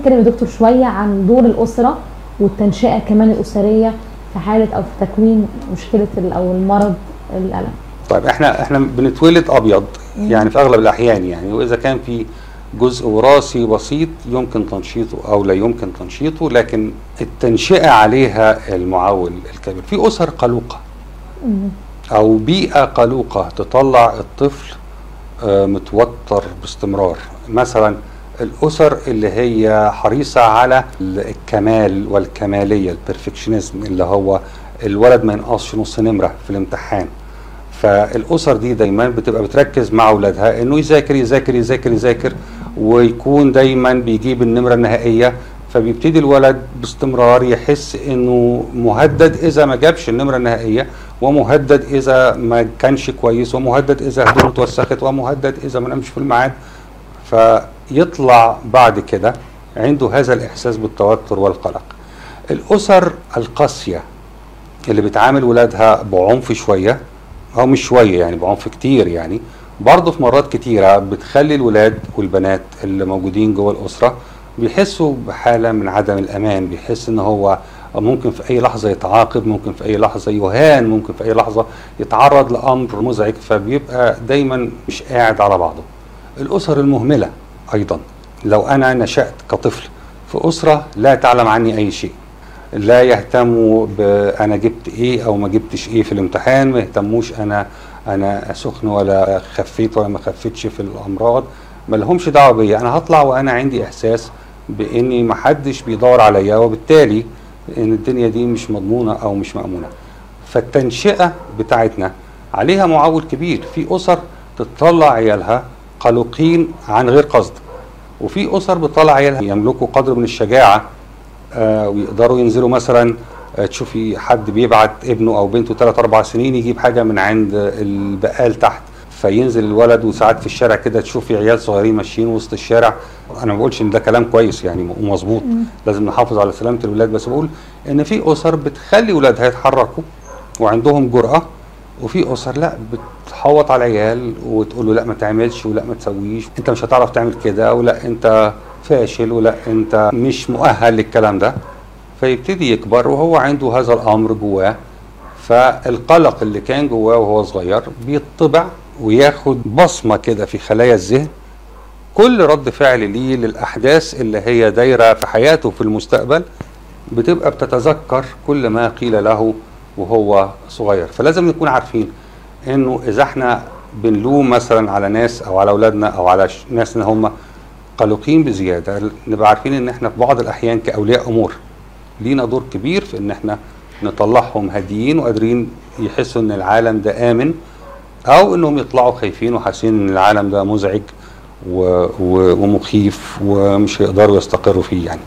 نتكلم يا دكتور شوية عن دور الأسرة والتنشئة كمان الأسرية في حالة أو في تكوين مشكلة أو المرض الألم. طيب إحنا إحنا بنتولد أبيض يعني في أغلب الأحيان يعني وإذا كان في جزء وراثي بسيط يمكن تنشيطه أو لا يمكن تنشيطه لكن التنشئة عليها المعول الكبير. في أسر قلوقة أو بيئة قلوقة تطلع الطفل آه، متوتر باستمرار. مثلا الأسر اللي هي حريصة على الكمال والكمالية البرفكشنزم اللي هو الولد ما ينقصش نص نمرة في الامتحان. فالأسر دي دايما بتبقى بتركز مع أولادها إنه يذاكر يذاكر يذاكر يذاكر ويكون دايما بيجيب النمرة النهائية. فبيبتدي الولد باستمرار يحس إنه مهدد إذا ما جابش النمرة النهائية ومهدد إذا ما كانش كويس ومهدد إذا هدومه اتوسخت ومهدد إذا ما نامش في الميعاد. فيطلع بعد كده عنده هذا الإحساس بالتوتر والقلق. الأسر القاسية اللي بتعامل ولادها بعنف شوية أو مش شوية يعني بعنف كتير يعني برضه في مرات كتيرة بتخلي الولاد والبنات اللي موجودين جوه الأسرة بيحسوا بحالة من عدم الأمان بيحس إن هو ممكن في أي لحظة يتعاقب ممكن في أي لحظة يهان ممكن في أي لحظة يتعرض لأمر مزعج فبيبقى دايما مش قاعد على بعضه. الأسر المهملة أيضا. لو أنا نشأت كطفل في أسرة لا تعلم عني أي شيء. لا يهتموا ب أنا جبت إيه أو ما جبتش إيه في الامتحان ما يهتموش أنا أنا سخن ولا خفيت ولا ما خفيتش في الأمراض. ما لهمش دعوة بيا. أنا هطلع وأنا عندي إحساس بإني ما حدش بيدور عليا وبالتالي إن الدنيا دي مش مضمونة أو مش مأمونة. فالتنشئة بتاعتنا عليها معول كبير. في أسر تطلع عيالها قلقين عن غير قصد. وفي أسر بتطلع عيالها يملكوا قدر من الشجاعة آه ويقدروا ينزلوا مثلا آه تشوفي حد بيبعت ابنه أو بنته 3 4 سنين يجيب حاجة من عند البقال تحت فينزل الولد وساعات في الشارع كده تشوفي عيال صغيرين ماشيين وسط الشارع. أنا ما بقولش إن ده كلام كويس يعني ومظبوط لازم نحافظ على سلامة الولاد بس بقول إن في أسر بتخلي ولادها يتحركوا وعندهم جرأة وفي أسر لا بتحوط على العيال وتقول له لا ما تعملش ولا ما تسويش أنت مش هتعرف تعمل كده ولا أنت فاشل ولا أنت مش مؤهل للكلام ده. فيبتدي يكبر وهو عنده هذا الأمر جواه. فالقلق اللي كان جواه وهو صغير بيطبع وياخد بصمة كده في خلايا الذهن. كل رد فعل ليه للأحداث اللي هي دايرة في حياته في المستقبل بتبقى بتتذكر كل ما قيل له وهو صغير. فلازم نكون عارفين إنه إذا إحنا بنلوم مثلا على ناس أو على أولادنا أو على ناس إن هم قلقين بزيادة نبقى عارفين إن إحنا في بعض الأحيان كأولياء أمور. لينا دور كبير في إن إحنا نطلعهم هاديين وقادرين يحسوا إن العالم ده آمن أو إنهم يطلعوا خايفين وحاسين إن العالم ده مزعج و... و... ومخيف ومش هيقدروا يستقروا فيه يعني.